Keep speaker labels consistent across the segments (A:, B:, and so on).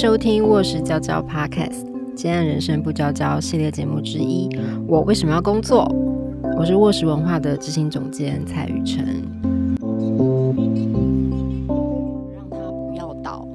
A: 收听《卧室娇娇 Podcast》今天人生不娇娇系列节目之一。我为什么要工作？我是卧室文化的执行总监蔡雨辰。让它不要倒，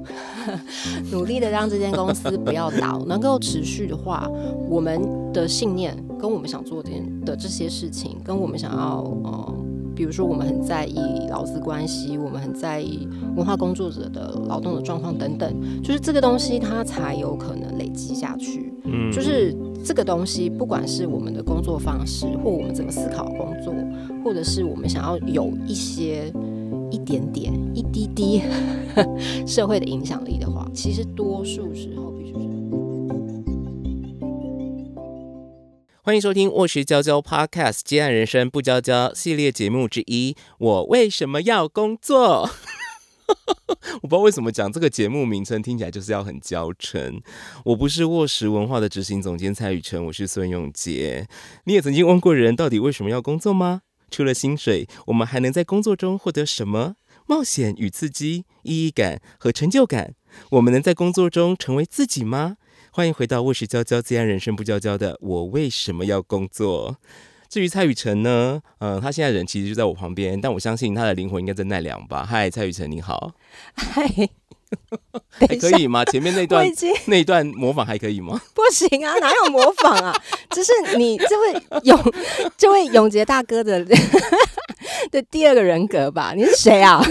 A: 努力的让这间公司不要倒，能够持续的话，我们的信念跟我们想做的的这些事情，跟我们想要呃。比如说，我们很在意劳资关系，我们很在意文化工作者的劳动的状况等等，就是这个东西它才有可能累积下去。嗯，就是这个东西，不管是我们的工作方式，或我们怎么思考工作，或者是我们想要有一些一点点、一滴滴 社会的影响力的话，其实多数时候。
B: 欢迎收听《卧室娇娇 Podcast》接案人生不娇娇系列节目之一。我为什么要工作？我不知道为什么讲这个节目名称听起来就是要很娇嗔。我不是卧室文化的执行总监蔡雨辰，我是孙永杰。你也曾经问过人到底为什么要工作吗？除了薪水，我们还能在工作中获得什么？冒险与刺激、意义感和成就感。我们能在工作中成为自己吗？欢迎回到卧室娇娇，自然人生不娇娇的我为什么要工作？至于蔡雨辰呢？呃，他现在人其实就在我旁边，但我相信他的灵魂应该在奈良吧。嗨，蔡雨辰你好。
A: 嗨，
B: 还可以吗？前面那段那段模仿还可以吗？
A: 不行啊，哪有模仿啊？只是你这位永这位永杰大哥的 的第二个人格吧？你是谁啊？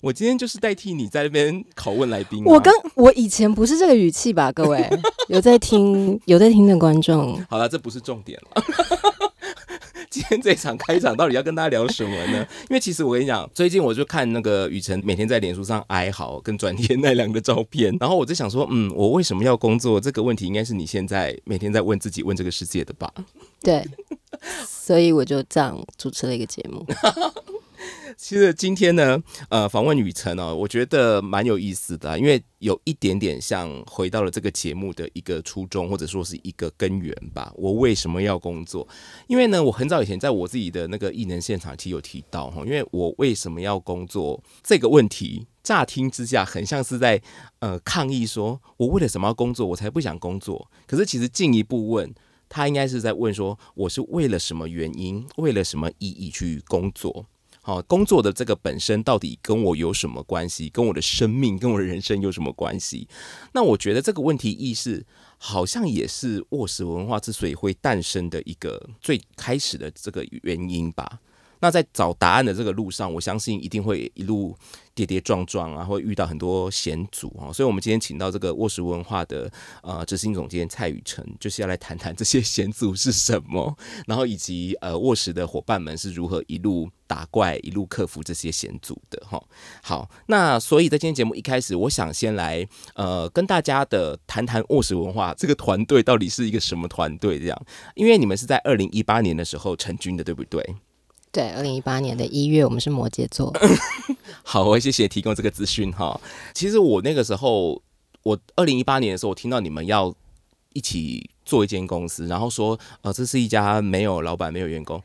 B: 我今天就是代替你在那边拷问来宾。
A: 我跟我以前不是这个语气吧？各位 有在听有在听的观众，
B: 好了，这不是重点了。今天这场开场到底要跟大家聊什么呢？因为其实我跟你讲，最近我就看那个雨辰每天在脸书上哀嚎跟转天奈良的照片，然后我就想说，嗯，我为什么要工作？这个问题应该是你现在每天在问自己、问这个世界的吧？
A: 对，所以我就这样主持了一个节目。
B: 其实今天呢，呃，访问雨辰哦，我觉得蛮有意思的，因为有一点点像回到了这个节目的一个初衷，或者说是一个根源吧。我为什么要工作？因为呢，我很早以前在我自己的那个艺能现场其实有提到哈，因为我为什么要工作这个问题，乍听之下很像是在呃抗议，说我为了什么要工作？我才不想工作。可是其实进一步问，他应该是在问说，我是为了什么原因，为了什么意义去工作？好，工作的这个本身到底跟我有什么关系？跟我的生命、跟我的人生有什么关系？那我觉得这个问题意识好像也是卧室文化之所以会诞生的一个最开始的这个原因吧。那在找答案的这个路上，我相信一定会一路跌跌撞撞啊，会遇到很多险阻啊。所以，我们今天请到这个卧室文化的呃执行总监蔡雨辰，就是要来谈谈这些险阻是什么，然后以及呃卧室的伙伴们是如何一路打怪、一路克服这些险阻的哈。好，那所以在今天节目一开始，我想先来呃跟大家的谈谈卧室文化这个团队到底是一个什么团队这样，因为你们是在二零一八年的时候成军的，对不对？
A: 对，二零一八年的一月，我们是摩羯座。
B: 好，我谢谢提供这个资讯哈。其实我那个时候，我二零一八年的时候，我听到你们要一起做一间公司，然后说，呃，这是一家没有老板、没有员工。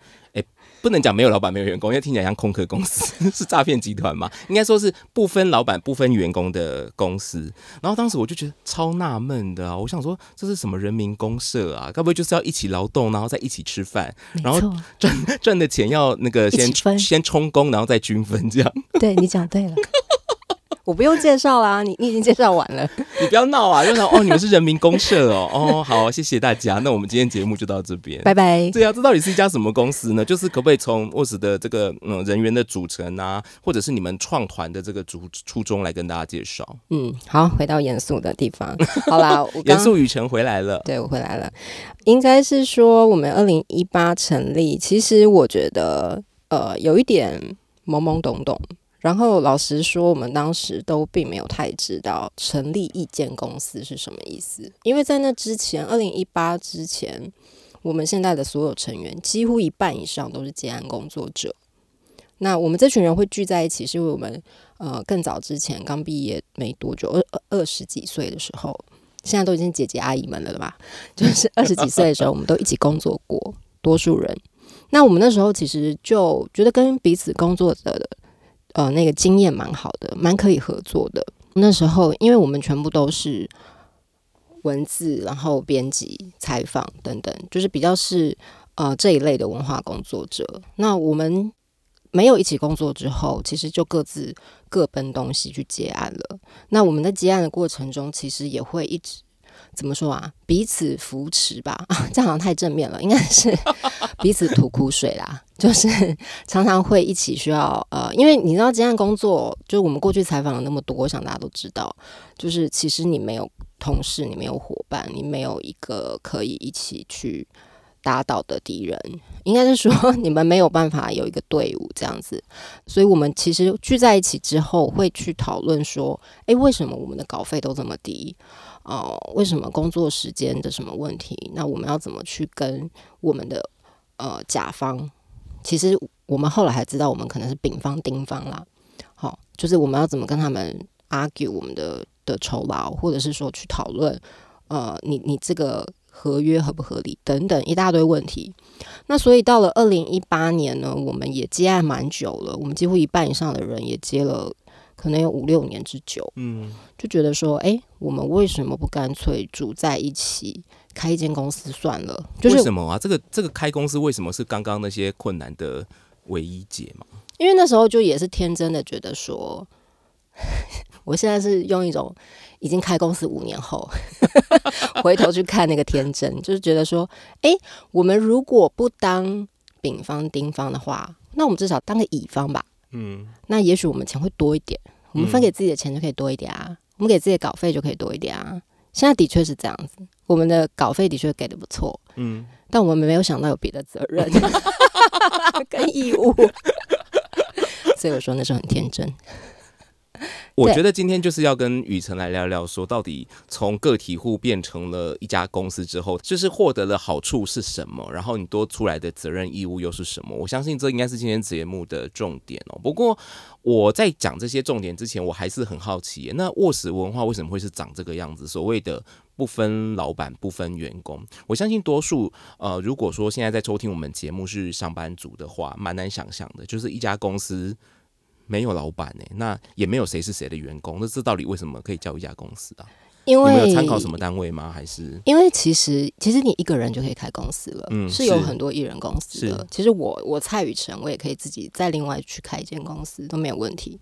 B: 不能讲没有老板没有员工，因为听起来像空壳公司，是诈骗集团嘛？应该说是不分老板不分员工的公司。然后当时我就觉得超纳闷的啊！我想说这是什么人民公社啊？该不会就是要一起劳动，然后再一起吃饭，然后赚 赚的钱要那个先先充公，然后再均分这样？
A: 对你讲对了。我不用介绍啦，你你已经介绍完了。
B: 你不要闹啊！就想哦，你们是人民公社哦，哦，好，谢谢大家。那我们今天节目就到这边，
A: 拜拜。
B: 对啊，这到底是一家什么公司呢？就是可不可以从沃斯的这个嗯人员的组成啊，或者是你们创团的这个主初衷来跟大家介绍？
A: 嗯，好，回到严肃的地方。好啦，
B: 严肃雨辰回来了。
A: 对，我回来了。应该是说我们二零一八成立，其实我觉得呃有一点懵懵懂懂。然后老实说，我们当时都并没有太知道成立一间公司是什么意思，因为在那之前，二零一八之前，我们现在的所有成员几乎一半以上都是结案工作者。那我们这群人会聚在一起，是因为我们呃更早之前刚毕业没多久，二二十几岁的时候，现在都已经姐姐阿姨们了吧？就是二十几岁的时候，我们都一起工作过，多数人。那我们那时候其实就觉得跟彼此工作者的。呃，那个经验蛮好的，蛮可以合作的。那时候，因为我们全部都是文字，然后编辑、采访等等，就是比较是呃这一类的文化工作者。那我们没有一起工作之后，其实就各自各奔东西去接案了。那我们在接案的过程中，其实也会一直怎么说啊？彼此扶持吧，这样好像太正面了，应该是 彼此吐苦水啦。就是常常会一起需要呃，因为你知道接案工作，就是我们过去采访了那么多，我想大家都知道，就是其实你没有同事，你没有伙伴，你没有一个可以一起去。打倒的敌人，应该是说你们没有办法有一个队伍这样子，所以我们其实聚在一起之后，会去讨论说，诶，为什么我们的稿费都这么低？哦，为什么工作时间的什么问题？那我们要怎么去跟我们的呃甲方？其实我们后来还知道，我们可能是丙方、丁方啦。好，就是我们要怎么跟他们 argue 我们的的酬劳，或者是说去讨论，呃，你你这个。合约合不合理等等一大堆问题，那所以到了二零一八年呢，我们也接案蛮久了，我们几乎一半以上的人也接了，可能有五六年之久。嗯，就觉得说，哎，我们为什么不干脆住在一起开一间公司算了？
B: 为什么啊？这个这个开公司为什么是刚刚那些困难的唯一解嘛？
A: 因为那时候就也是天真的觉得说，我现在是用一种。已经开公司五年后，回头去看那个天真，就是觉得说，哎，我们如果不当丙方、丁方的话，那我们至少当个乙方吧。嗯，那也许我们钱会多一点，我们分给自己的钱就可以多一点啊，我们给自己的稿费就可以多一点啊。现在的确是这样子，我们的稿费的确给的不错，嗯，但我们没有想到有别的责任 跟义务，所以我说那时候很天真。
B: 我觉得今天就是要跟雨辰来聊聊，说到底从个体户变成了一家公司之后，就是获得的好处是什么？然后你多出来的责任义务又是什么？我相信这应该是今天节目的重点哦。不过我在讲这些重点之前，我还是很好奇，那卧室文化为什么会是长这个样子？所谓的不分老板、不分员工，我相信多数呃，如果说现在在收听我们节目是上班族的话，蛮难想象的，就是一家公司。没有老板呢，那也没有谁是谁的员工，那这到底为什么可以叫一家公司啊？
A: 因为
B: 有参考什么单位吗？还是
A: 因为其实其实你一个人就可以开公司了，嗯，是有很多艺人公司的。其实我我蔡雨辰，我也可以自己再另外去开一间公司都没有问题。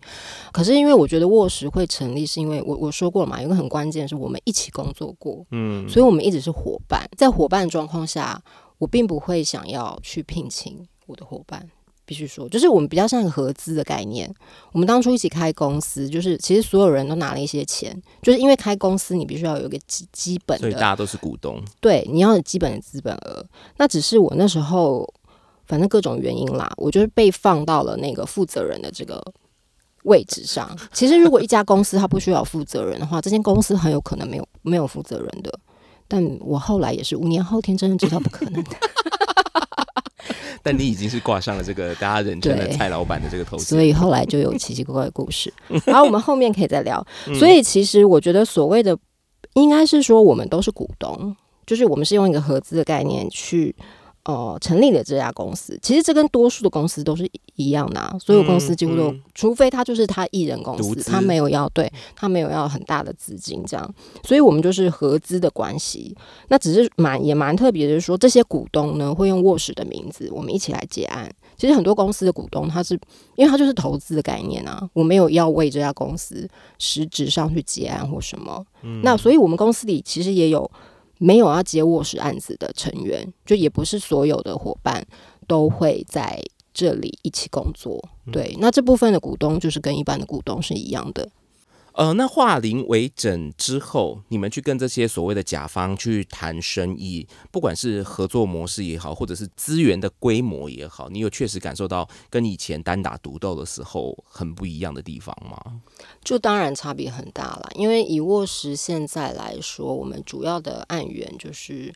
A: 可是因为我觉得卧室会成立，是因为我我说过嘛，有个很关键是我们一起工作过，嗯，所以我们一直是伙伴。在伙伴状况下，我并不会想要去聘请我的伙伴。必须说，就是我们比较像合资的概念。我们当初一起开公司，就是其实所有人都拿了一些钱，就是因为开公司你必须要有一个基基本的，
B: 所以大家都是股东。
A: 对，你要有基本的资本额。那只是我那时候，反正各种原因啦，我就是被放到了那个负责人的这个位置上。其实，如果一家公司它不需要负责人的话，这间公司很有可能没有没有负责人的。但我后来也是五年后天真的知道不可能的。
B: 但你已经是挂上了这个大家认真的蔡老板的这个头衔，
A: 所以后来就有奇奇怪怪的故事。然后我们后面可以再聊。所以其实我觉得所谓的应该是说，我们都是股东，就是我们是用一个合资的概念去。哦，成立了这家公司，其实这跟多数的公司都是一样的，所有公司几乎都，除非他就是他艺人公司，他没有要对他没有要很大的资金这样，所以我们就是合资的关系。那只是蛮也蛮特别的，是说这些股东呢会用卧室的名字，我们一起来结案。其实很多公司的股东他是因为他就是投资的概念啊，我没有要为这家公司实质上去结案或什么。那所以我们公司里其实也有。没有要接卧室案子的成员，就也不是所有的伙伴都会在这里一起工作。对，那这部分的股东就是跟一般的股东是一样的。
B: 呃，那化零为整之后，你们去跟这些所谓的甲方去谈生意，不管是合作模式也好，或者是资源的规模也好，你有确实感受到跟以前单打独斗的时候很不一样的地方吗？
A: 就当然差别很大了，因为以沃石现在来说，我们主要的案源就是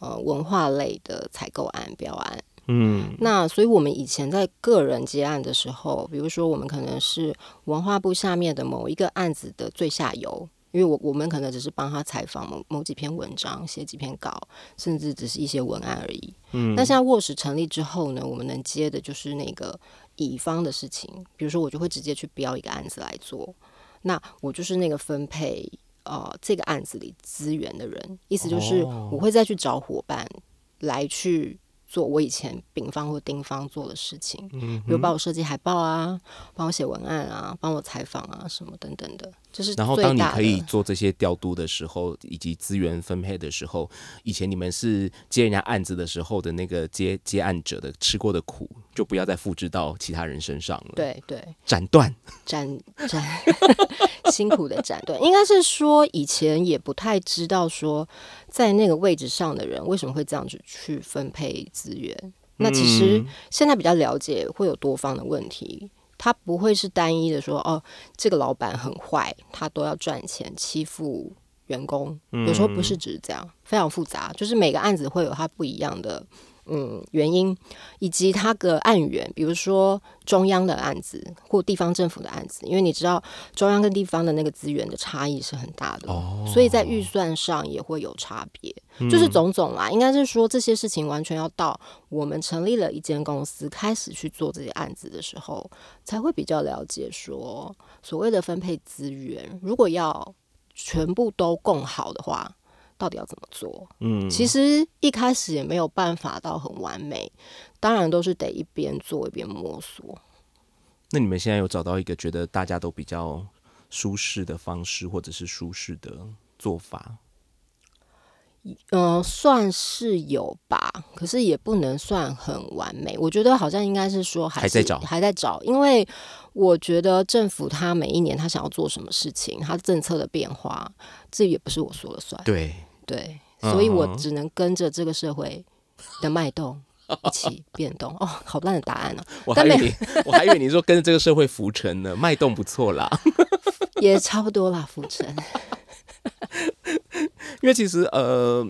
A: 呃文化类的采购案标案。嗯，那所以我们以前在个人接案的时候，比如说我们可能是文化部下面的某一个案子的最下游，因为我我们可能只是帮他采访某某几篇文章，写几篇稿，甚至只是一些文案而已。嗯，那现在卧室成立之后呢，我们能接的就是那个乙方的事情，比如说我就会直接去标一个案子来做。那我就是那个分配呃这个案子里资源的人，意思就是
B: 哦
A: 我会再去找伙伴来去做我以前丙方或丁方做的事情，
B: 嗯
A: 比如帮我设计海报啊，帮我写文案啊，帮我采访啊什么等等的，就是
B: 然后当你可以做这些调度的时候，以及资源分配的时候，以前你们是接人家案子的时候的那个接接案者的吃过的苦，就不要再复制到其他人身上了。，
A: 对对
B: 斩断。
A: 斩斩 辛苦的斩断，应该是说以前也不太知道说在那个位置上的人为什么会这样子去分配资源。那其实
B: 嗯
A: 现在比较了解会有多方的问题，他不会是单一的说哦，这个老板很坏，他都要赚钱欺负员工，有时候不是只是这样，非常复杂，就是每个案子会有它不一样的。嗯，原因以及它的案源，比如说中央的案子或地方政府的案子，因为你知道中央跟地方的那个资源的差异是很大的，
B: 哦
A: 所以在预算上也会有差别。就是种种啦，应该是说这些事情完全要到我们成立了一间公司，开始去做这些案子的时候，才会比较了解说所谓的分配资源，如果要全部都共好的话。到底要怎么做？
B: 嗯，
A: 其实一开始也没有办法到很完美，当然都是得一边做一边摸索。
B: 那你们现在有找到一个觉得大家都比较舒适的方式，或者是舒适的做法？
A: 嗯、算是有吧，可是也不能算很完美。我觉得好像应该是说还
B: 在找
A: 还在找，因为我觉得政府他每一年他想要做什么事情，他政策的变化，这也不是我说了算。
B: 对，
A: 对，
B: 嗯
A: 所以我只能跟着这个社会的脉动一起变动。哦，好烂的答案哦，
B: 我还以为你，我还以为你说跟着这个社会浮沉呢，脉动不错啦。
A: 也差不多啦，浮沉。
B: 因为其实呃，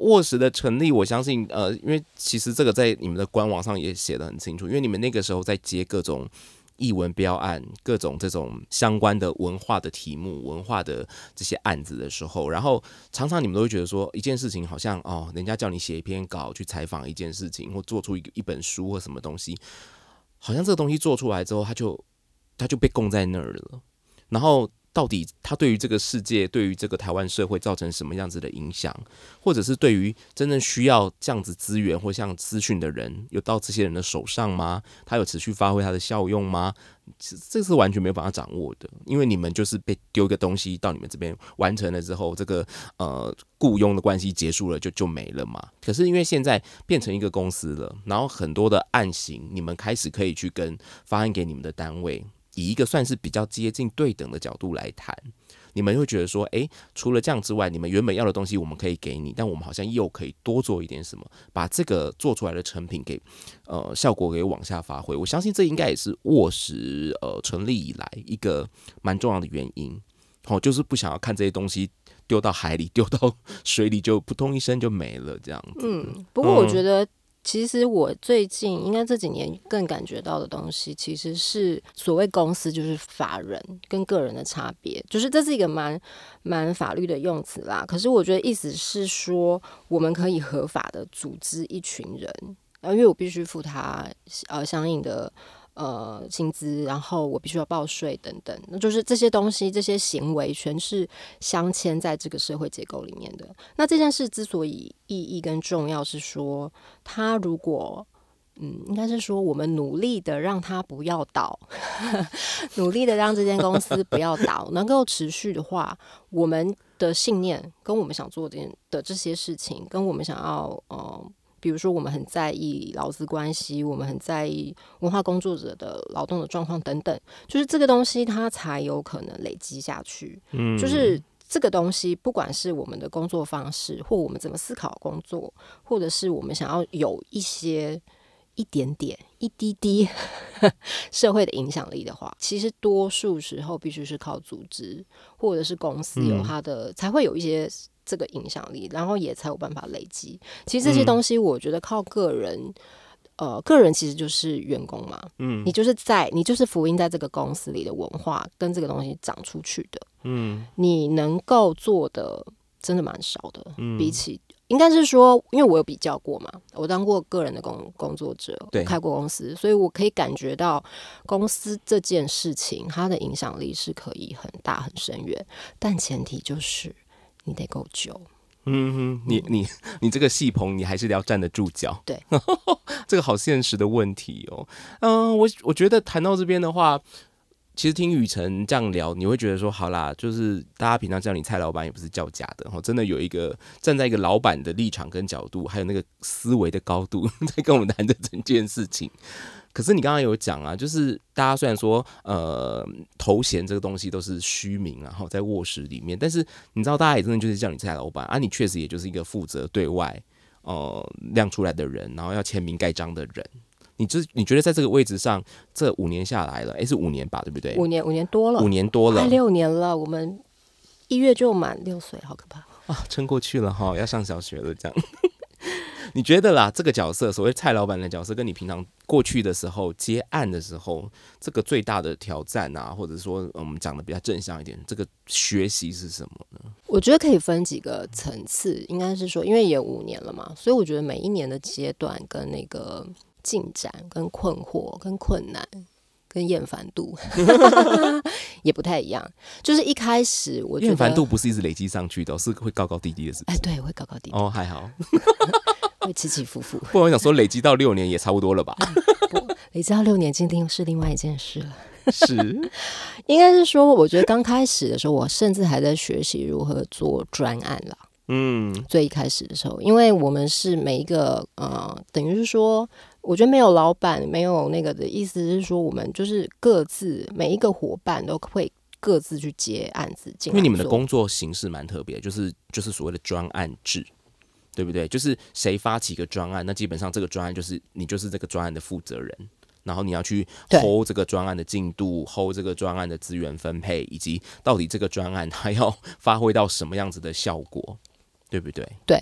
B: 卧室的成立，我相信呃，因为其实这个在你们的官网上也写的很清楚，因为你们那个时候在接各种译文标案、各种这种相关的文化的题目、文化的这些案子的时候，然后常常你们都会觉得说，一件事情好像哦，人家叫你写一篇稿去采访一件事情，或做出一个一本书或什么东西，好像这个东西做出来之后，它就它就被供在那儿了，然后。到底它对于这个世界、对于这个台湾社会造成什么样子的影响，或者是对于真正需要这样子资源或像资讯的人，有到这些人的手上吗？它有持续发挥它的效用吗？这这是完全没有办法掌握的，因为你们就是被丢一个东西到你们这边完成了之后，这个呃雇佣的关系结束了就就没了嘛。可是因为现在变成一个公司了，然后很多的案型，你们开始可以去跟发案给你们的单位。以一个算是比较接近对等的角度来谈，你们会觉得说，诶，除了这样之外，你们原本要的东西我们可以给你，但我们好像又可以多做一点什么，把这个做出来的成品给呃效果给往下发挥。我相信这应该也是沃实呃成立以来一个蛮重要的原因。哦，就是不想要看这些东西丢到海里、丢到 水里就扑通一声就没了这样子。
A: 嗯，不过我觉得，其实我最近应该这几年更感觉到的东西，其实是所谓公司就是法人跟个人的差别，就是这是一个蛮蛮法律的用词啦。可是我觉得意思是说，我们可以合法的组织一群人，然后，因为我必须付他呃相应的。呃，薪资，然后我必须要报税等等，那就是这些东西、这些行为，全是镶嵌在这个社会结构里面的。那这件事之所以意义跟重要，是说他如果，嗯，应该是说我们努力的让他不要倒，努力的让这间公司不要倒，能够持续的话，我们的信念跟我们想做的的这些事情，跟我们想要，呃。比如说，我们很在意劳资关系，我们很在意文化工作者的劳动的状况等等，就是这个东西它才有可能累积下去。
B: 嗯，
A: 就是这个东西，不管是我们的工作方式，或我们怎么思考工作，或者是我们想要有一些一点点、一滴滴 社会的影响力的话，其实多数时候必须是靠组织或者是公司有它的，才会有一些。这个影响力，然后也才有办法累积。其实这些东西，我觉得靠个人，呃，个人其实就是员工嘛，
B: 嗯。
A: 你就是在你就是福音在这个公司里的文化跟这个东西长出去的，
B: 嗯。
A: 你能够做的真的蛮少的，
B: 嗯。
A: 比起应该是说，因为我有比较过嘛，我当过个人的工工作者，
B: 对。
A: 开过公司，所以我可以感觉到公司这件事情它的影响力是可以很大很深远，但前提就是你得够久。
B: 嗯哼，你你你这个戏棚，你还是要站得住脚。
A: 对，
B: 这个好现实的问题哦。嗯，我我觉得谈到这边的话，其实听雨辰这样聊，你会觉得说，好啦，就是大家平常叫你蔡老板也不是叫假的哦，真的有一个站在一个老板的立场跟角度，还有那个思维的高度，在跟我们谈这整件事情。可是你刚刚有讲啊，就是大家虽然说呃头衔这个东西都是虚名啊，然后在卧室里面，但是你知道大家也真的就是叫你蔡老板啊，你确实也就是一个负责对外呃亮出来的人，然后要签名盖章的人。你这你觉得在这个位置上，这五年下来了，诶，是五年吧，对不对？
A: 五年五年多了，
B: 五年多了
A: 快，六年了，我们一月就满六岁，好可怕。
B: 啊，撑过去了哈，要上小学了这样。你觉得啦，这个角色，所谓蔡老板的角色，跟你平常过去的时候接案的时候，这个最大的挑战啊，或者说呃我们讲的比较正向一点，这个学习是什么呢？
A: 我觉得可以分几个层次，应该是说，因为也五年了嘛，所以我觉得每一年的阶段跟那个进展、跟困惑、跟困难、跟厌烦度 也不太一样。就是一开始我觉得
B: 厌烦度，不是一直累积上去的哦，是会高高低低的，是不
A: 哎，对，会高高低低，
B: 哦，还好。
A: 会起起伏伏。
B: 不然我想说，累积到六年也差不多了吧？
A: 累积到六年，今天是另外一件事了。
B: 是，
A: 应该是说，我觉得刚开始的时候，我甚至还在学习如何做专案了。
B: 嗯，
A: 最一开始的时候，因为我们是每一个呃，等于是说，我觉得没有老板，没有那个的意思是说，我们就是各自每一个伙伴都会各自去接案子进来。
B: 因为你们的工作形式蛮特别，就是就是所谓的专案制，对不对？就是谁发起一个专案，那基本上这个专案就是你就是这个专案的负责人，然后你要去
A: 对
B: hold 这个专案的进度，hold 这个专案的资源分配，以及到底这个专案它要发挥到什么样子的效果，对不对对？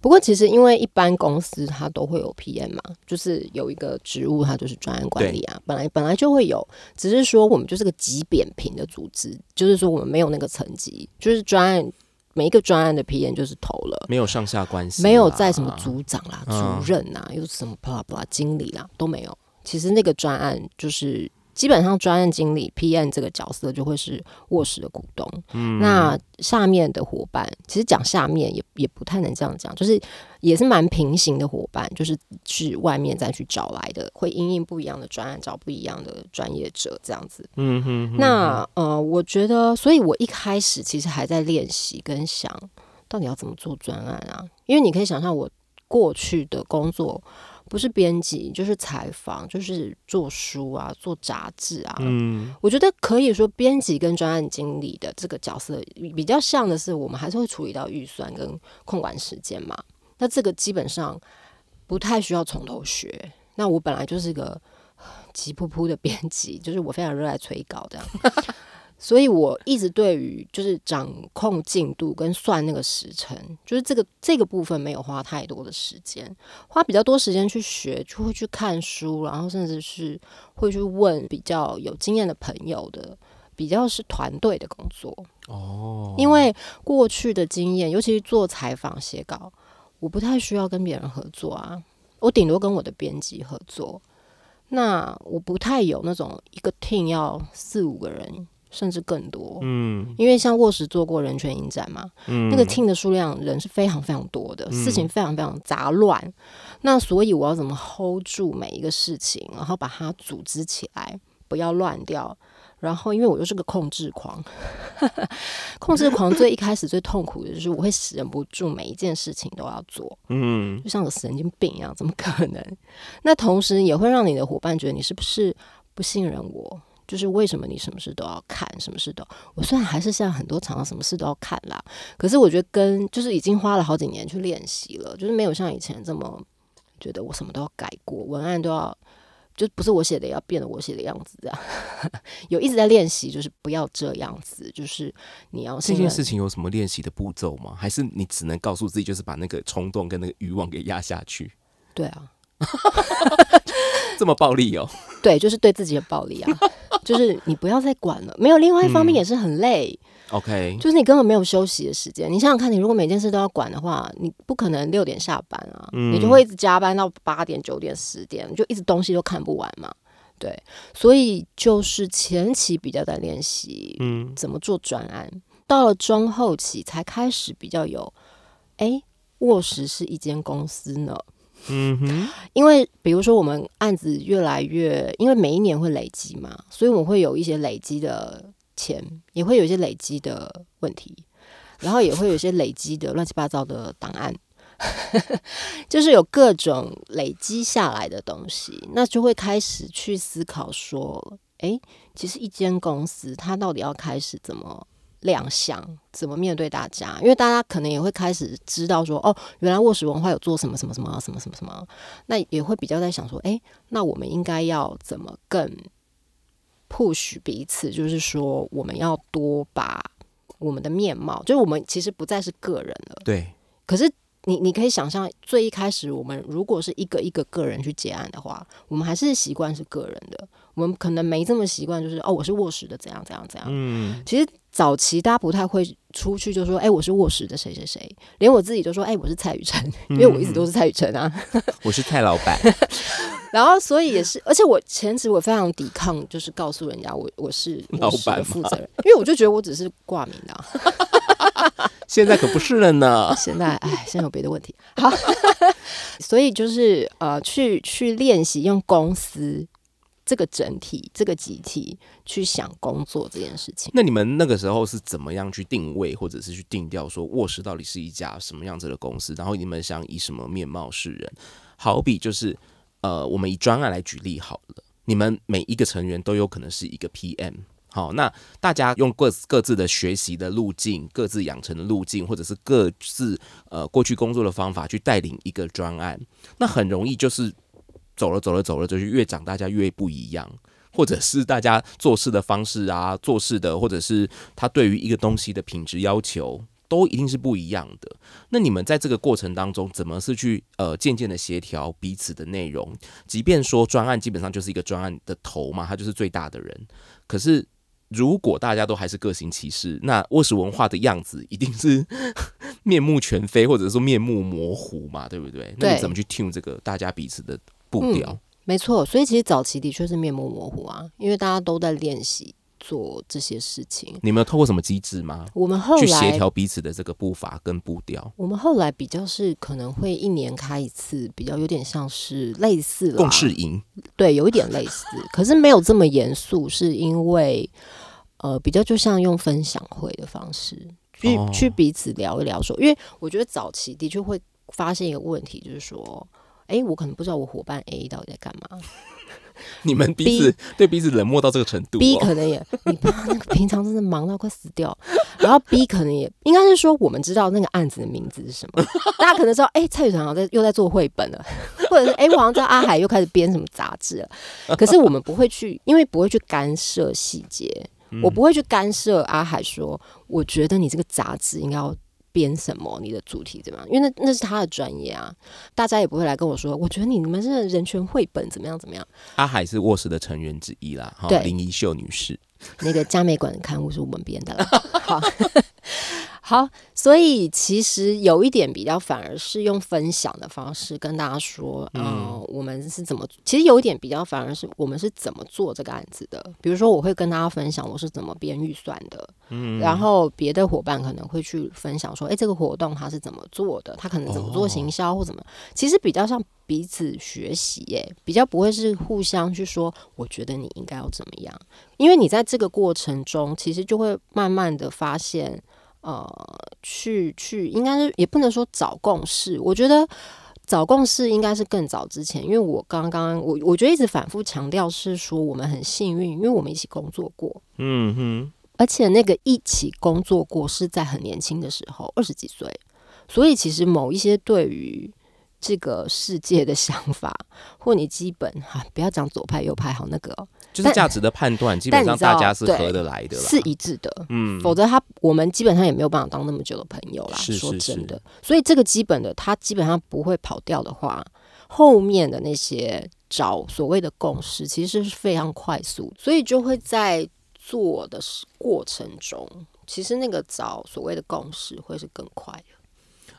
A: 不过其实因为一般公司它都会有 PM 嘛，就是有一个职务，它就是专案管理啊，本来本来就会有，只是说我们就是个极扁平的组织，就是说我们没有那个层级，就是专案每一个专案的 PM 就是投了。
B: 没有上下关系，
A: 没有在什么组长啦、
B: 嗯
A: 主任呐、又是什么 blah blah 经理啦都没有。其实那个专案就是基本上专案经理 PM 这个角色就会是卧室的股东。
B: 嗯
A: 那下面的伙伴，其实讲下面也也不太能这样讲，就是也是蛮平行的伙伴，就是去外面再去找来的，会因应不一样的专案找不一样的专业者这样子。
B: 嗯哼哼
A: 那呃，我觉得，所以我一开始其实还在练习跟想，到底要怎么做专案啊？因为你可以想象，我过去的工作不是编辑，就是采访，就是做书啊，做杂志啊。
B: 嗯
A: 我觉得可以说，编辑跟专案经理的这个角色比较像的是，我们还是会处理到预算跟控管时间嘛。那这个基本上不太需要从头学。那我本来就是个 急扑扑的编辑，就是我非常热爱催稿这样，所以我一直对于就是掌控进度跟算那个时辰，就是这个这个部分没有花太多的时间，花比较多时间去学，就会去看书，然后甚至是会去问比较有经验的朋友的。比较是团队的工作，
B: 哦，
A: 因为过去的经验，尤其是做采访、写稿，我不太需要跟别人合作啊，我顶多跟我的编辑合作。那我不太有那种一个 team 要四五个人，甚至更多。
B: 嗯
A: 因为像沃什做过人权影展嘛，
B: 嗯
A: 那个 team 的数量人是非常非常多的，事情非常非常杂乱。那所以我要怎么 hold 住每一个事情，然后把它组织起来，不要乱掉。然后，因为我又是个控制狂，控制狂最一开始最痛苦的就是我会忍不住每一件事情都要做，
B: 嗯
A: 就像个神经病一样，怎么可能？那同时也会让你的伙伴觉得你是不是不信任我？就是为什么你什么事都要看，什么事都……我虽然还是现在很多场合什么事都要看啦，可是我觉得跟就是已经花了好几年去练习了，就是没有像以前这么觉得我什么都要改过，文案都要就不是我写的也要变得我写的样子这样。有一直在练习，就是不要这样子，就是你要
B: 这件事情有什么练习的步骤吗？还是你只能告诉自己，就是把那个冲动跟那个欲望给压下去？
A: 对啊，
B: 这么暴力哦？
A: 对，就是对自己的暴力啊，就是你不要再管了。没有，另外一方面也是很累
B: ，OK，
A: 就是你根本没有休息的时间。你想想看，你如果每件事都要管的话，你不可能六点下班啊，
B: 嗯
A: 你就会一直加班到八点、九点、十点，你就一直东西都看不完嘛。对，所以就是前期比较在练习
B: 嗯
A: 怎么做专案，到了中后期才开始比较有，哎，卧室是一间公司呢。
B: 嗯哼，
A: 因为比如说我们案子越来越，因为每一年会累积嘛，所以我们会有一些累积的钱，也会有一些累积的问题，然后也会有一些累积的乱七八糟的档案，就是有各种累积下来的东西，那就会开始去思考说，诶，其实一间公司它到底要开始怎么亮相，怎么面对大家？因为大家可能也会开始知道说，哦，原来卧室文化有做什么什么什么什么什么什么，那也会比较在想说，哎，那我们应该要怎么更 push 彼此？就是说，我们要多把我们的面貌，就是我们其实不再是个人了，
B: 对，
A: 可是你你可以想象，最一开始我们如果是一个一个个人去结案的话，我们还是习惯是个人的，我们可能没这么习惯，就是哦，我是卧室的怎样怎样怎样。
B: 嗯，
A: 其实早期大家不太会出去就说，哎、我是卧室的谁谁谁，连我自己都说，哎、我是蔡雨辰，因为我一直都是蔡雨辰啊。
B: 我是蔡老板，
A: 然后所以也是，而且我前期我非常抵抗，就是告诉人家我我是
B: 老板
A: 负责人，因为我就觉得我只是挂名的、啊。
B: 现在可不是了呢。
A: 现在哎，现在有别的问题。好，所以就是呃，去去练习用公司这个整体、这个集体去想工作这件事情。
B: 那你们那个时候是怎么样去定位，或者是去定调说卧室到底是一家什么样子的公司？然后你们想以什么面貌示人？好比就是呃，我们以专案来举例好了，你们每一个成员都有可能是一个 PM。好，那大家用各各自的学习的路径、各自养成的路径，或者是各自呃过去工作的方法去带领一个专案，那很容易就是走了走了走了，就是越长大家越不一样。或者是大家做事的方式啊，做事的，或者是他对于一个东西的品质要求，都一定是不一样的。那你们在这个过程当中，怎么是去呃渐渐的协调彼此的内容？即便说专案基本上就是一个专案的头嘛，他就是最大的人，可是。如果大家都还是各行其事，那卧室文化的样子一定是 面目全非，或者说面目模糊嘛，对不对？那你怎么去 tune 这个大家彼此的步调？
A: 没错，所以其实早期的确是面目模糊啊，因为大家都在练习做这些事情。
B: 你们有透过什么机制吗？
A: 我们后
B: 去协，调彼此的这个步伐跟步调，
A: 我们后来比较是可能会一年开一次，比较有点像是类似啦
B: 共事营。
A: 对，有一点类似，可是没有这么严肃，是因为呃，比较就像用分享会的方式去、
B: 哦
A: 去彼此聊一聊说，因为我觉得早期的确会发现一个问题，就是说，诶，我可能不知道我伙伴 A 到底在干嘛。
B: 你们彼此对彼此冷漠到这个程度、
A: ，B
B: 哦，
A: 可能也，你平常真的忙到快死掉，然后 B 可能也应该是说，我们知道那个案子的名字是什么，大家可能知道，诶，蔡宇长好像在又在做绘本了，或者是诶，我好像知道阿海又开始编什么杂志了，可是我们不会去，因为不会去干涉细节。我不会去干涉阿海说，我觉得你这个杂志应该要编什么，你的主题怎么样？因为那那是他的专业啊，大家也不会来跟我说，我觉得你们是人权绘本怎么样怎么样。
B: 阿海是卧室的成员之一啦，哈，
A: 对
B: 林一秀女士。
A: 那个佳美馆的刊物是我们编的啦。好，好，所以其实有一点比较，反而是用分享的方式跟大家说，嗯、
B: 嗯。
A: 我们是怎么，其实有一点比较，反而是我们是怎么做这个案子的。比如说，我会跟大家分享我是怎么编预算的，
B: 嗯，
A: 然后别的伙伴可能会去分享说，哎，这个活动他是怎么做的，他可能怎么做行销或怎么，其实比较像彼此学习，耶，比较不会是互相去说，我觉得你应该要怎么样，因为你在这个过程中，其实就会慢慢的发现，呃，去去，应该是也不能说找共识，我觉得。找共识应该是更早之前，因为我刚刚我我觉得一直反复强调是说我们很幸运，因为我们一起工作过，
B: 嗯哼，
A: 而且那个一起工作过是在很年轻的时候，二十几岁，所以其实某一些对于这个世界的想法，或你基本哈、不要讲左派右派，好那个、哦、
B: 就是价值的判断，基本上大家是合得来的啦。
A: 是一致的。
B: 嗯，
A: 否则他我们基本上也没有办法当那么久的朋友啦。
B: 是是
A: 说真的，所以这个基本的他基本上不会跑掉的话，后面的那些找所谓的共识，其实是非常快速，所以就会在做的过程中其实那个找所谓的共识会是更快的。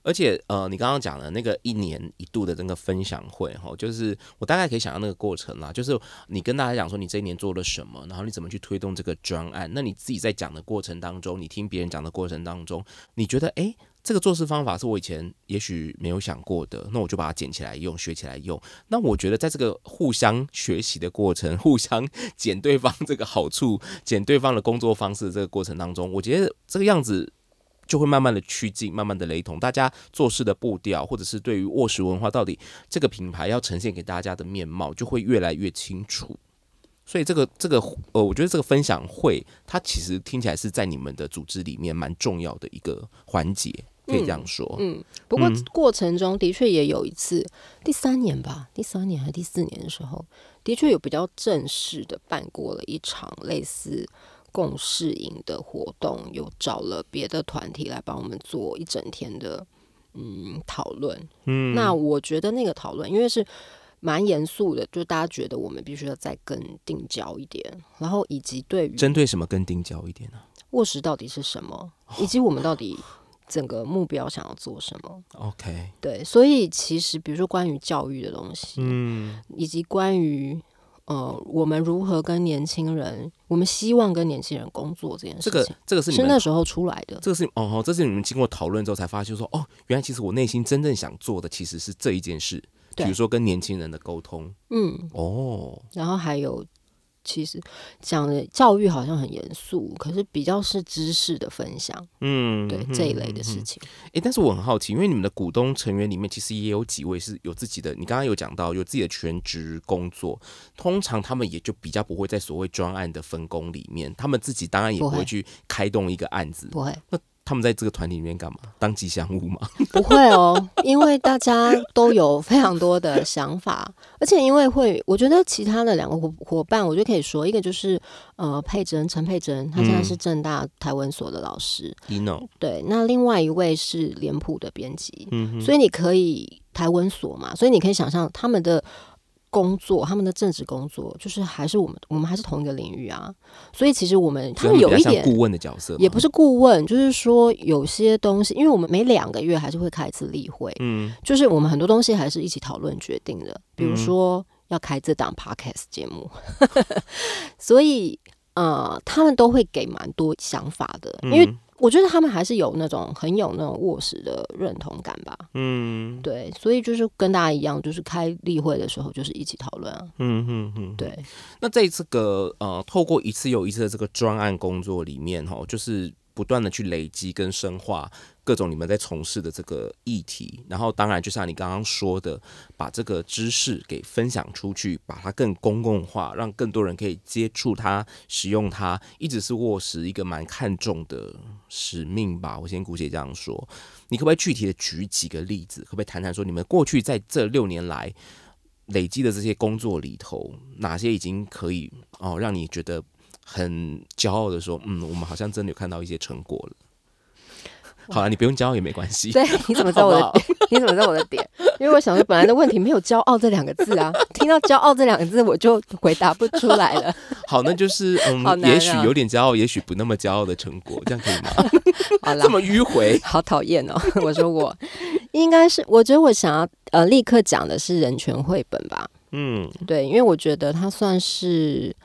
B: 而且呃，你刚刚讲的那个一年一度的那个分享会哈，就是我大概可以想到那个过程啦，就是你跟大家讲说你这一年做了什么，然后你怎么去推动这个专案。那你自己在讲的过程当中，你听别人讲的过程当中，你觉得诶，这个做事方法是我以前也许没有想过的，那我就把它捡起来用，学起来用。那我觉得在这个互相学习的过程，互相捡对方这个好处，捡对方的工作方式这个过程当中，我觉得这个样子。就会慢慢的趋近，慢慢的雷同，大家做事的步调，或者是对于卧室文化到底这个品牌要呈现给大家的面貌，就会越来越清楚。所以这个这个呃，我觉得这个分享会，它其实听起来是在你们的组织里面蛮重要的一个环节，可以这样说。
A: 嗯，不过过程中的确也有一次，第三年吧，第三年还是第四年的时候，的确有比较正式的办过了一场类似。共事营的活动有找了别的团体来帮我们做一整天的嗯讨论，嗯，那我觉得那个讨论因为是蛮严肃的，就大家觉得我们必须要再更定焦一点，然后以及对于
B: 针对什么更定焦一点呢？
A: 卧室到底是什么，以及我们到底整个目标想要做什么
B: ？OK，
A: 对，所以其实比如说关于教育的东西，嗯，以及关于。呃，我们如何跟年轻人？我们希望跟年轻人工作这件事情，
B: 这个这个是
A: 是那时候出来的。
B: 这个是哦，这是你们经过讨论之后才发现说，哦，原来其实我内心真正想做的其实是这一件事，比如说跟年轻人的沟通。
A: 嗯，哦，然后还有。其实讲的教育好像很严肃，可是比较是知识的分享，嗯，对这一类的事情。
B: 哎，但是我很好奇，因为你们的股东成员里面其实也有几位是有自己的，你刚刚有讲到有自己的全职工作，通常他们也就比较不会在所谓专案的分工里面，他们自己当然也不会去开动一个案子，
A: 不会。
B: 那他们在这个团体里面干嘛？当吉祥物吗？
A: 不会哦，因为大家都有非常多的想法，而且因为会，我觉得其他的两个伙伙伴，我就可以说，一个就是呃佩珍陈佩珍，他现在是正大台文所的老师
B: ，ino
A: 对，那另外一位是脸谱的编辑，嗯，所以你可以台文所嘛，所以你可以想象他们的。工作，他们的政治工作就是还是我们，我们还是同一个领域啊。所以其实我们他们有一点
B: 顾问的角色，
A: 也不是顾问，就是说有些东西，因为我们每两个月还是会开一次例会，嗯，就是我们很多东西还是一起讨论决定的。比如说要开这档 podcast 节目，所以呃，他们都会给蛮多想法的，因为。我觉得他们还是有那种很有那种卧室的认同感吧。嗯，对，所以就是跟大家一样，就是开例会的时候就是一起讨论啊。嗯嗯嗯，对。
B: 那在这个呃，透过一次又一次的这个专案工作里面，哈，就是不断的去累积跟深化。各种你们在从事的这个议题，然后当然就像你刚刚说的，把这个知识给分享出去，把它更公共化，让更多人可以接触它、使用它，一直是卧室一个蛮看重的使命吧。我先姑且这样说，你可不可以具体的举几个例子？可不可以谈谈说，你们过去在这六年来累积的这些工作里头，哪些已经可以哦让你觉得很骄傲的说，嗯，我们好像真的有看到一些成果了。好了，你不用骄傲也没关系。
A: 对，你怎么知道我的？你怎么知道我的点？因为我想说，本来的问题没有“骄傲”这两个字啊，听到“骄傲”这两个字，我就回答不出来了。
B: 好，那就是嗯，也许有点骄傲，也许不那么骄傲的成果，这样可以吗？
A: 好了，
B: 这么迂回，
A: 好讨厌哦！我说我应该是，我觉得我想要呃，立刻讲的是人权绘本吧。嗯，对，因为我觉得它算是。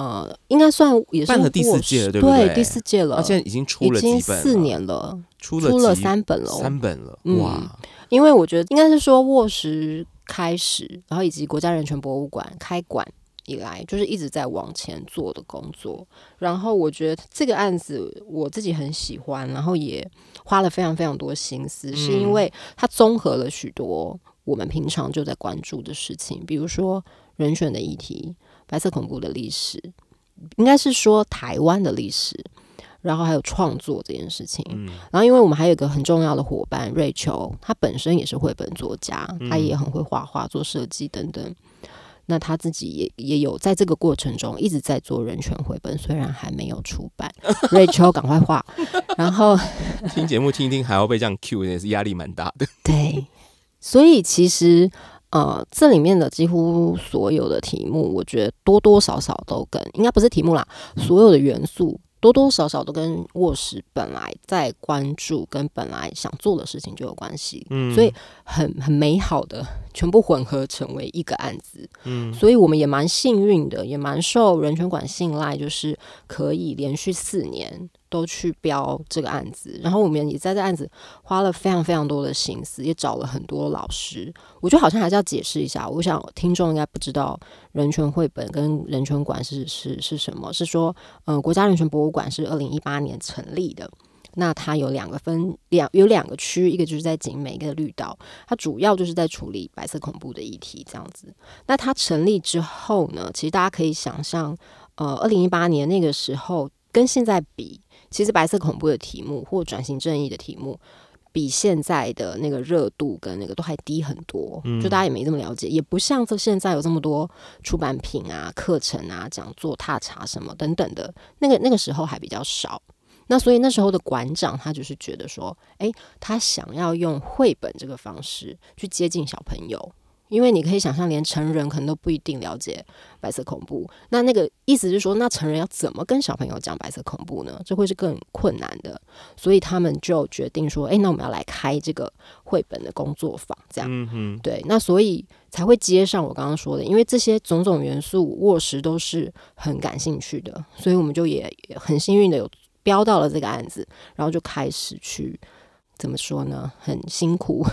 A: 呃，应该算也是
B: 办了第四届了，对不对？
A: 第四届了，
B: 现在已经出了几
A: 年了，
B: 出了
A: 三本了，
B: 三本了，哇！
A: 因为我觉得应该是说卧室开始，然后以及国家人权博物馆开馆以来，就是一直在往前做的工作。然后我觉得这个案子我自己很喜欢，然后也花了非常非常多心思，是因为它综合了许多我们平常就在关注的事情，比如说人选的议题。白色恐怖的历史，应该是说台湾的历史，然后还有创作这件事情。嗯，然后因为我们还有一个很重要的伙伴瑞秋，他本身也是绘本作家，他也很会画画、做设计等等。那他自己也也有在这个过程中一直在做人权绘本，虽然还没有出版。瑞秋，赶快画！然后
B: 听节目听一听，还要被这样 Q，也是压力蛮大的。
A: 对，所以其实。呃，这里面的几乎所有的题目，我觉得多多少少都跟应该不是题目啦，所有的元素多多少少都跟卧室本来在关注跟本来想做的事情就有关系，嗯，所以很很美好的全部混合成为一个案子，嗯，所以我们也蛮幸运的，也蛮受人权馆信赖，就是可以连续四年。都去标这个案子，然后我们也在这案子花了非常非常多的心思，也找了很多老师。我觉得好像还是要解释一下，我想听众应该不知道人权绘本跟人权馆是是是什么。是说，嗯，国家人权博物馆是二零一八年成立的，那它有两个分两有两个区，一个就是在景美，一个绿岛，它主要就是在处理白色恐怖的议题这样子。那它成立之后呢，其实大家可以想象，呃，二零一八年那个时候跟现在比。其实白色恐怖的题目或转型正义的题目，比现在的那个热度跟那个都还低很多。就大家也没这么了解，也不像这现在有这么多出版品啊、课程啊、讲座、踏查什么等等的。那个那个时候还比较少。那所以那时候的馆长他就是觉得说，诶，他想要用绘本这个方式去接近小朋友。因为你可以想象，连成人可能都不一定了解白色恐怖。那那个意思是说，那成人要怎么跟小朋友讲白色恐怖呢？这会是更困难的。所以他们就决定说：“哎，那我们要来开这个绘本的工作坊。”这样，嗯对。那所以才会接上我刚刚说的，因为这些种种元素，卧室都是很感兴趣的，所以我们就也很幸运的有标到了这个案子，然后就开始去。怎么说呢？很辛苦，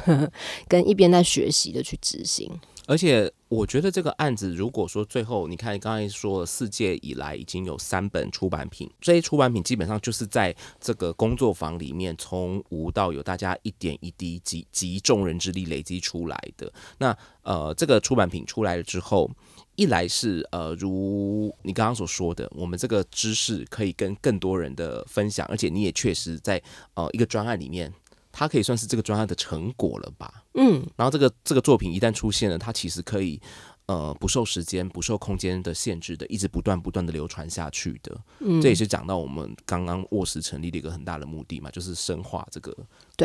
A: 跟一边在学习的去执行。
B: 而且我觉得这个案子，如果说最后你看刚才说了四届以来已经有三本出版品，这些出版品基本上就是在这个工作坊里面从无到有，大家一点一滴集集众人之力累积出来的。那呃，这个出版品出来了之后，一来是呃，如你刚刚所说的，我们这个知识可以跟更多人的分享，而且你也确实在呃一个专案里面。它可以算是这个专案的成果了吧？嗯，然后这个这个作品一旦出现了，它其实可以呃不受时间、不受空间的限制的，一直不断不断的流传下去的。嗯，这也是讲到我们刚刚卧室成立的一个很大的目的嘛，就是深化这个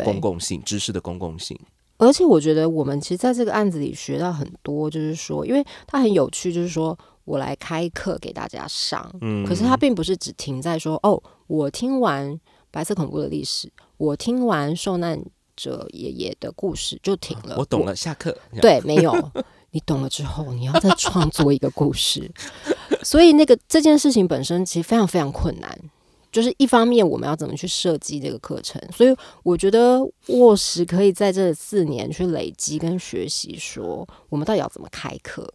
B: 公共性知识的公共性。
A: 而且我觉得我们其实在这个案子里学到很多，就是说，因为它很有趣，就是说我来开课给大家上，嗯，可是它并不是只停在说哦，我听完。白色恐怖的历史，我听完受难者爷爷的故事就停了。
B: 我懂了，下课。
A: 对，没有 你懂了之后，你要再创作一个故事。所以那个这件事情本身其实非常非常困难。就是一方面我们要怎么去设计这个课程，所以我觉得卧室可以在这四年去累积跟学习，说我们到底要怎么开课，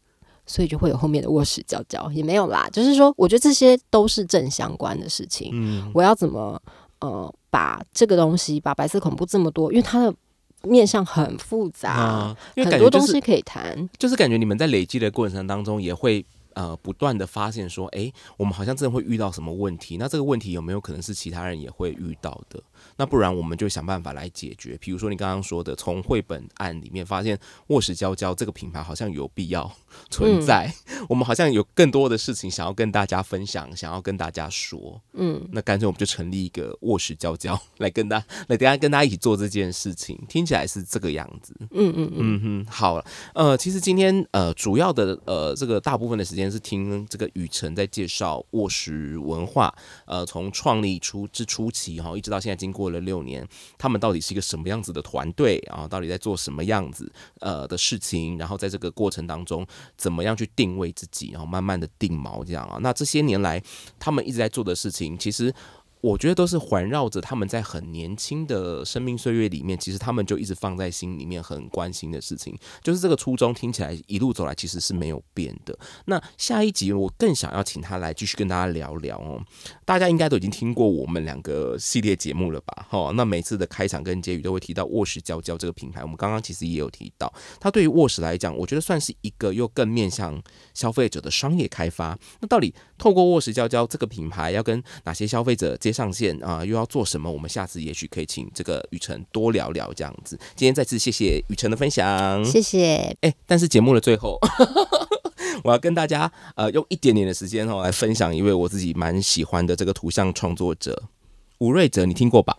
A: 所以就会有后面的卧室教教也没有啦。就是说，我觉得这些都是正相关的事情。嗯，我要怎么？呃，把这个东西，把白色恐怖这么多，因为它的面向很复杂，很多东西可以谈，
B: 就是感觉你们在累积的过程当中也会。呃，不断的发现说，哎，我们好像真的会遇到什么问题？那这个问题有没有可能是其他人也会遇到的？那不然我们就想办法来解决。比如说你刚刚说的，从绘本案里面发现卧室娇娇这个品牌好像有必要存在，我们好像有更多的事情想要跟大家分享，想要跟大家说。嗯，那干脆我们就成立一个卧室娇娇来跟大来，等下跟大家一起做这件事情。听起来是这个样子。嗯嗯嗯哼，好了，呃，其实今天呃主要的呃这个大部分的时间。是听这个雨辰在介绍卧室文化，呃，从创立初之初期哈，一直到现在经过了六年，他们到底是一个什么样子的团队啊？到底在做什么样子呃的事情？然后在这个过程当中，怎么样去定位自己，然后慢慢的定锚这样啊？那这些年来，他们一直在做的事情，其实。我觉得都是环绕着他们在很年轻的生命岁月里面，其实他们就一直放在心里面很关心的事情，就是这个初衷听起来一路走来其实是没有变的。那下一集我更想要请他来继续跟大家聊聊哦。大家应该都已经听过我们两个系列节目了吧？哈，那每次的开场跟结语都会提到卧室娇娇这个品牌，我们刚刚其实也有提到，它对于卧室来讲，我觉得算是一个又更面向消费者的商业开发。那到底透过卧室娇娇这个品牌，要跟哪些消费者？接上线啊，又要做什么？我们下次也许可以请这个雨辰多聊聊这样子。今天再次谢谢雨辰的分享，
A: 谢谢。
B: 哎，但是节目的最后，我要跟大家呃用一点点的时间哦来分享一位我自己蛮喜欢的这个图像创作者吴瑞哲，你听过吧？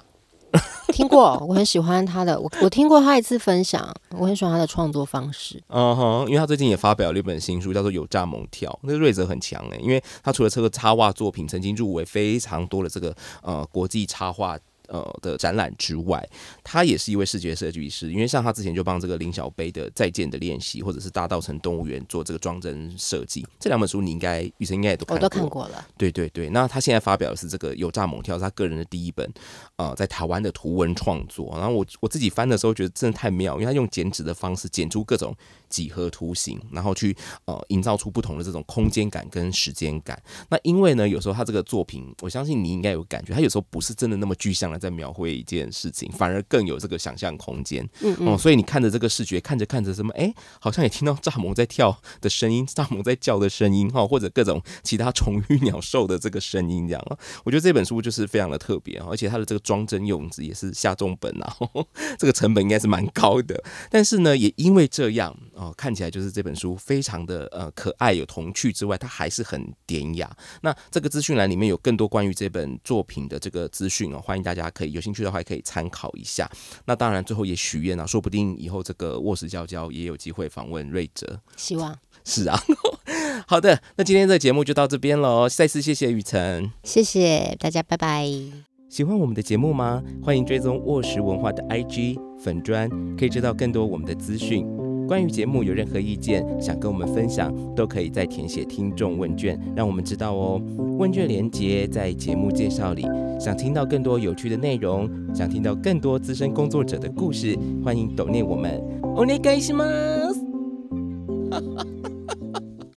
A: 听过，我很喜欢他的，我我听过他一次分享，我很喜欢他的创作方式。
B: 嗯哼，因为他最近也发表了一本新书，叫做《有炸猛跳》，那个瑞泽很强哎，因为他除了这个插画作品，曾经入围非常多的这个呃国际插画。呃的展览之外，他也是一位视觉设计师，因为像他之前就帮这个林小杯的《再见的练习》或者是《大稻城动物园》做这个装帧设计，这两本书你应该雨辰应该也都
A: 我都看过了。
B: 对对对，那他现在发表的是这个《有炸猛跳》，是他个人的第一本呃在台湾的图文创作。然后我我自己翻的时候觉得真的太妙，因为他用剪纸的方式剪出各种几何图形，然后去呃营造出不同的这种空间感跟时间感。那因为呢，有时候他这个作品，我相信你应该有感觉，他有时候不是真的那么具象的。在描绘一件事情，反而更有这个想象空间。嗯嗯，所以你看着这个视觉，看着看着什么，哎，好像也听到蚱蜢在跳的声音，蚱蜢在叫的声音，哈，或者各种其他虫鱼鸟兽的这个声音，这样啊。我觉得这本书就是非常的特别，而且它的这个装帧用纸也是下重本啊，这个成本应该是蛮高的。但是呢，也因为这样哦，看起来就是这本书非常的呃可爱有童趣之外，它还是很典雅。那这个资讯栏里面有更多关于这本作品的这个资讯哦，欢迎大家。可以有兴趣的话，可以参考一下。那当然，最后也许愿啊，说不定以后这个卧室娇娇也有机会访问瑞哲。
A: 希望
B: 是啊。好的，那今天的节目就到这边喽。再次谢谢雨辰，
A: 谢谢大家，拜拜。
B: 喜欢我们的节目吗？欢迎追踪卧室文化的 IG 粉砖，可以知道更多我们的资讯。关于节目有任何意见，想跟我们分享，都可以在填写听众问卷，让我们知道哦。问卷连接在节目介绍里。想听到更多有趣的内容，想听到更多资深工作者的故事，欢迎抖念我们。お願いします。